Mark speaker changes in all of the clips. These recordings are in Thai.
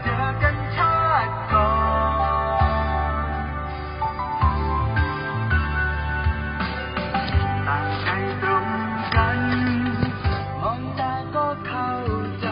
Speaker 1: เจอกันชาก่อนต่างใจตรงกัน มองตาก็เข้าใจ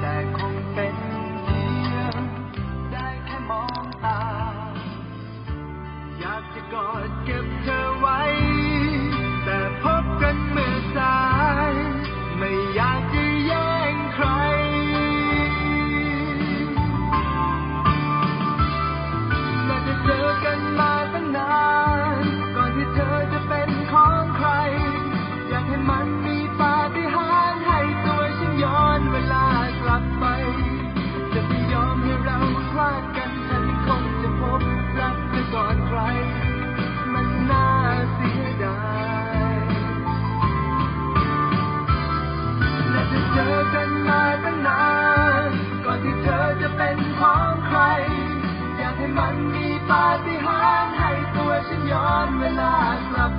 Speaker 1: แต่คงเป็นเพียงได้แค่มองตา อยากจะกอดเก็บเธอ ปาฏิหารให้ตัวฉันย้อนเวลากลับ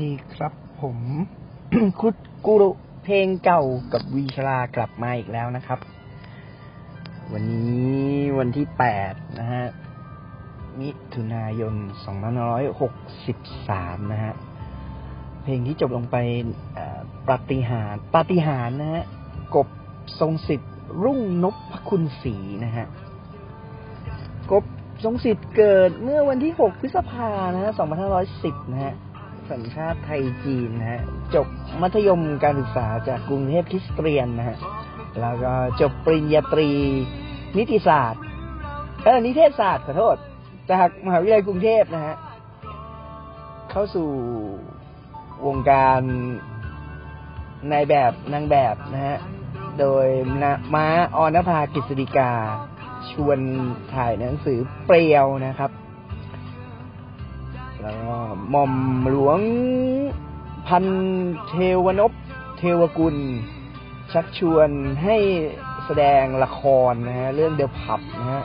Speaker 1: ดีครับผมคุดกุรุเพลงเก่ากับวีชรากลับมาอีกแล้วนะครับ วันนี้วันที่แปดนะฮะมิถุนายนสองพันร้อยหกสิบสามนะ
Speaker 2: ฮะเพลงที่จบลงไปปฏิหารปฏิหารนะฮะกบทรงสิทธิ์รุ่งนพคุณศรีนะฮะกบทรงสิทธิ์เกิดเมื่อวันที่ 6 พฤษภานะฮะ2510 นะฮะ สัญชาติไทยจีนนะฮะจบมัธยมการศึกษาจากกรุงเทพคริสเตียนนะฮะแล้วก็จบปริญญาตรี นิติศาสตร์เออนิเทศศาสตร์ขอโทษ จากมหาวิทยาลัยกรุงเทพนะฮะเข้าสู่วงการนายแบบนางแบบนะฮะโดยนะม้าออนภากฤษฎิกา ชวนถ่ายหนังสือเปรียวนะครับ แล้วก็หม่อมหลวงพันเทวนพเทวกุล ชักชวนให้แสดงละครนะฮะเรื่องเดอะพับนะฮะ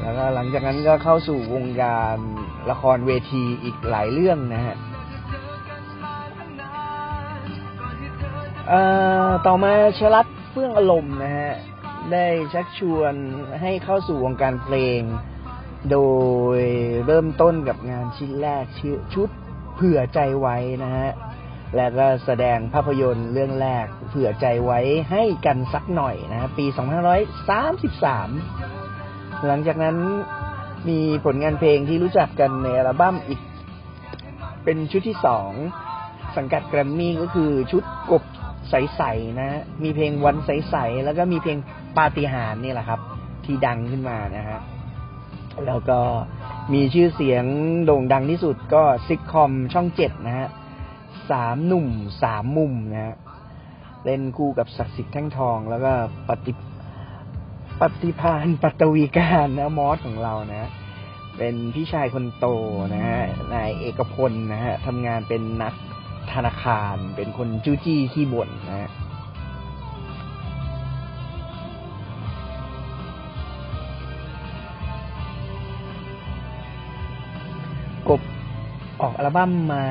Speaker 2: แล้วก็หลังจากนั้นก็เข้าสู่วงการละครเวทีอีกหลายเรื่องนะฮะเอ่อต่อมาชลัดเฟื่องอารมณ์นะฮะได้ชักชวนให้เข้าสู่วงการเพลง โดยเริ่มต้นกับงานชิ้นแรกชื่อชุดเผื่อใจไว้นะฮะ และก็แสดงภาพยนตร์เรื่องแรกเผื่อใจไว้ให้กันสักหน่อยนะฮะปี 2533 หลังจากนั้นมีผลงานเพลงที่รู้จักกันในอัลบั้มอีก เป็นชุดที่สองสังกัดแกรมมี่ก็คือชุดกบใสๆนะฮะมีเพลงวันใสๆแล้วก็มีเพลงปาฏิหาริย์นี่แหละครับ ที่ดังขึ้นมานะฮะ แล้วก็มีชื่อเสียงโด่งดังที่สุดก็ซิกคอมช่องเจ็ดนะฮะสามหนุ่มสามมุมนะฮะเล่นคู่กับศักดิ์สิทธิ์แท่งทอง แล้วก็ปฏิปฏิพานปัตวีการนะมอสของเรานะ เป็นพี่ชายคนโตนะฮะนายเอกพลนะฮะทำงานเป็นนักธนาคาร เป็นคนจู้จี้ขี้บ่นนะฮะ อัลบั้มมา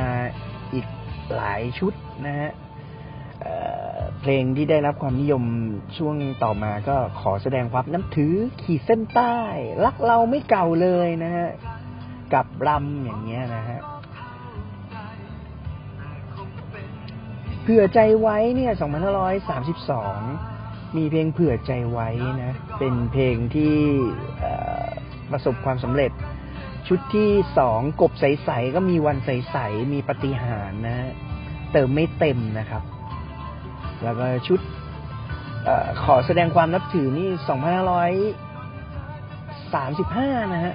Speaker 2: อีกหลายชุดนะฮะเเพลงที่ได้รับความนิยมช่วงต่อมาก็ขอแสดงความน้ำถือขีดเส้นใต้ รักเราไม่เก่าเลยนะฮะ กับรำอย่างเงี้ยนะฮะเผื่อใจไว้เนี่ย2532 มีเพลงเผื่อใจไว้นะ เป็นเพลงที่ประสบความสำเร็จ ชุดที่สองกบใสๆก็มีวันใสๆมีปฏิหารนะฮะเติมไม่เต็มนะครับ แล้วก็ชุดอขอแสดงความนับถือนี่2535นะฮะ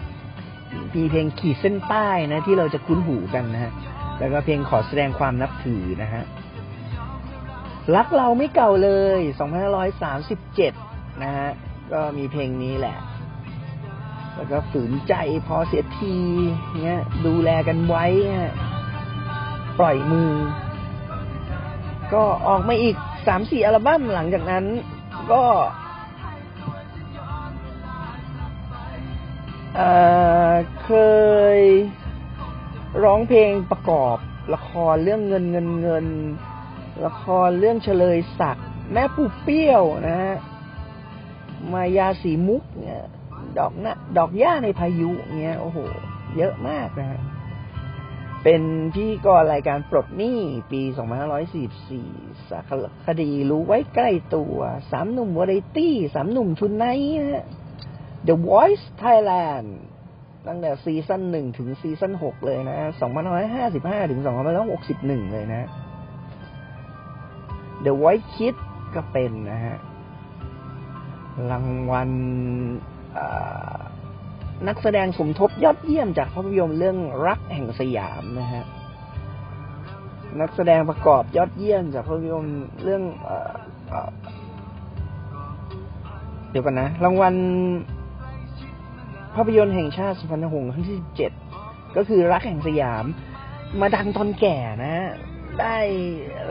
Speaker 2: มีเพลงขีดเส้นใต้นะ ที่เราจะคุ้นหูกันนะฮะแล้วก็เพลงขอแสดงความนับถือนะฮะรักเราไม่เก่าเลย 2537 นะฮะ ก็มีเพลงนี้แหละ แล้วก็ฝืนใจพอเสียทีเงี้ย ดูแลกันไว้ปล่อยมือ ก็ออกมาอีกสามสี่อัลบั้มหลังจากนั้น ก็เเคยร้องเพลงประกอบ ละครเรื่องเงินเงินเงิน ละครเรื่องเฉลยศักดิ์แม่ปูเปี้ยวนะฮะมายาสีมุกเนี่ย ดอกนะดอกหญ้าในพายุเนี่ยโอ้โห เยอะมากนะฮะเป็นพิธีกรรายการปลดหนี้ปี 2544 สารคดีรู้ไว้ใกล้ตัว สามหนุ่มวาไรตี้ สามหนุ่มทุนไนนะฮะ The Voice Thailand ตั้งแต่ซีซั่นหนึ่งถึงซีซั่นหกเลยนะ2555 ถึง 2561 เลยนะ The Voice Kids ก็เป็นนะฮะ รางวัล นักแสดงสมทบยอดเยี่ยมจากภาพยนตร์เรื่องรักแห่งสยามนะฮะนักแสดงประกอบยอดเยี่ยมจากภาพยนตร์เรื่องเออเดี๋ยวกันนะ รางวัลภาพยนตร์แห่งชาติสุพรรณหงษ์ครั้งที่17ก็คือรักแห่งสยาม มาดังตอนแก่นะ ได้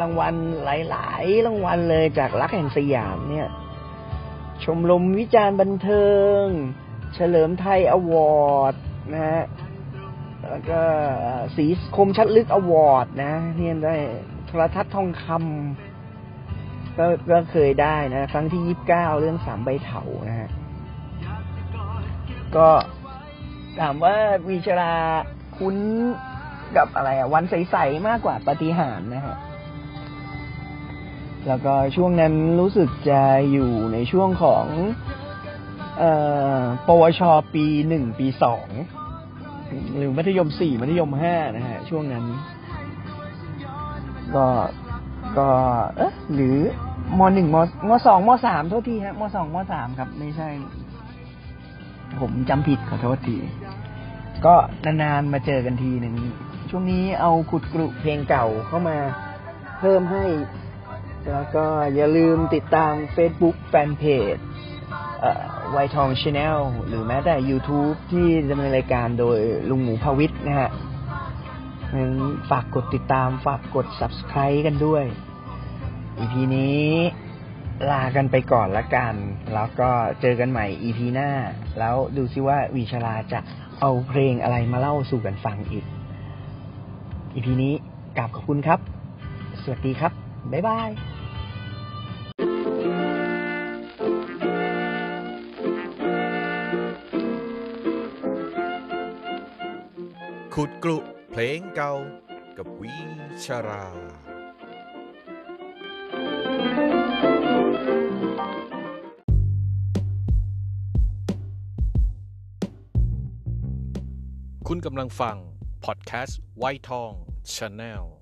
Speaker 2: รางวัลหลาย ๆ รางวัลเลยจากรักแห่งสยามเนี่ย ชมรมวิจารณ์บันเทิง เฉลิมไทยอวอร์ดนะฮะแล้วก็สีคมชัดลึกอวอร์ดนะเนี่ยได้โทรทัศน์ทองคำก็ก็เคยได้นะ ครั้งที่ยี่สิบเก้าเรื่องสามใบเถานะฮะก็ถามว่าวีชราคุ้นกับอะไรอะวันใสๆมากกว่าปฏิหารนะฮะ แล้วก็ช่วงนั้นรู้สึกจะอยู่ในช่วงของออปวช ปีหนึ่งปีสองหรือมัธยมสี่มัธยมห้านะฮะช่วงนั้น ก็ก็เอ๊ะหรือมหนึ่งมมสองมสามโทษทีฮะมสองมสามครับ ไม่ใช่ ผมจำผิดขอโทษที ก็นานๆมาเจอกันทีหนึ่งช่วงนี้เอาขุดกรุเพลงเก่าเข้ามาเพิ่มให้ แล้วก็อย่าลืมติดตาม Facebook Fanpage ไวทองชาแนลหรือแม้แต่ YouTube ที่ดำเนินรายการโดยลุงหมูภาวิทย์นะฮะงั้นฝากกดติดตามฝากกด Subscribe กันด้วย EP นี้ลากันไปก่อนละกัน แล้วก็เจอกันใหม่ EP หน้า แล้วดูซิว่าวีชลาจะเอาเพลงอะไรมาเล่าสู่กันฟังอีก EP นี้กราบขอบคุณครับ สวัสดีครับ บ๊ายบาย
Speaker 3: ขุดกลุเพลงเก่ากับวิชาราคุณกำลังฟัง พอดแคสต์ไวทองชาแนล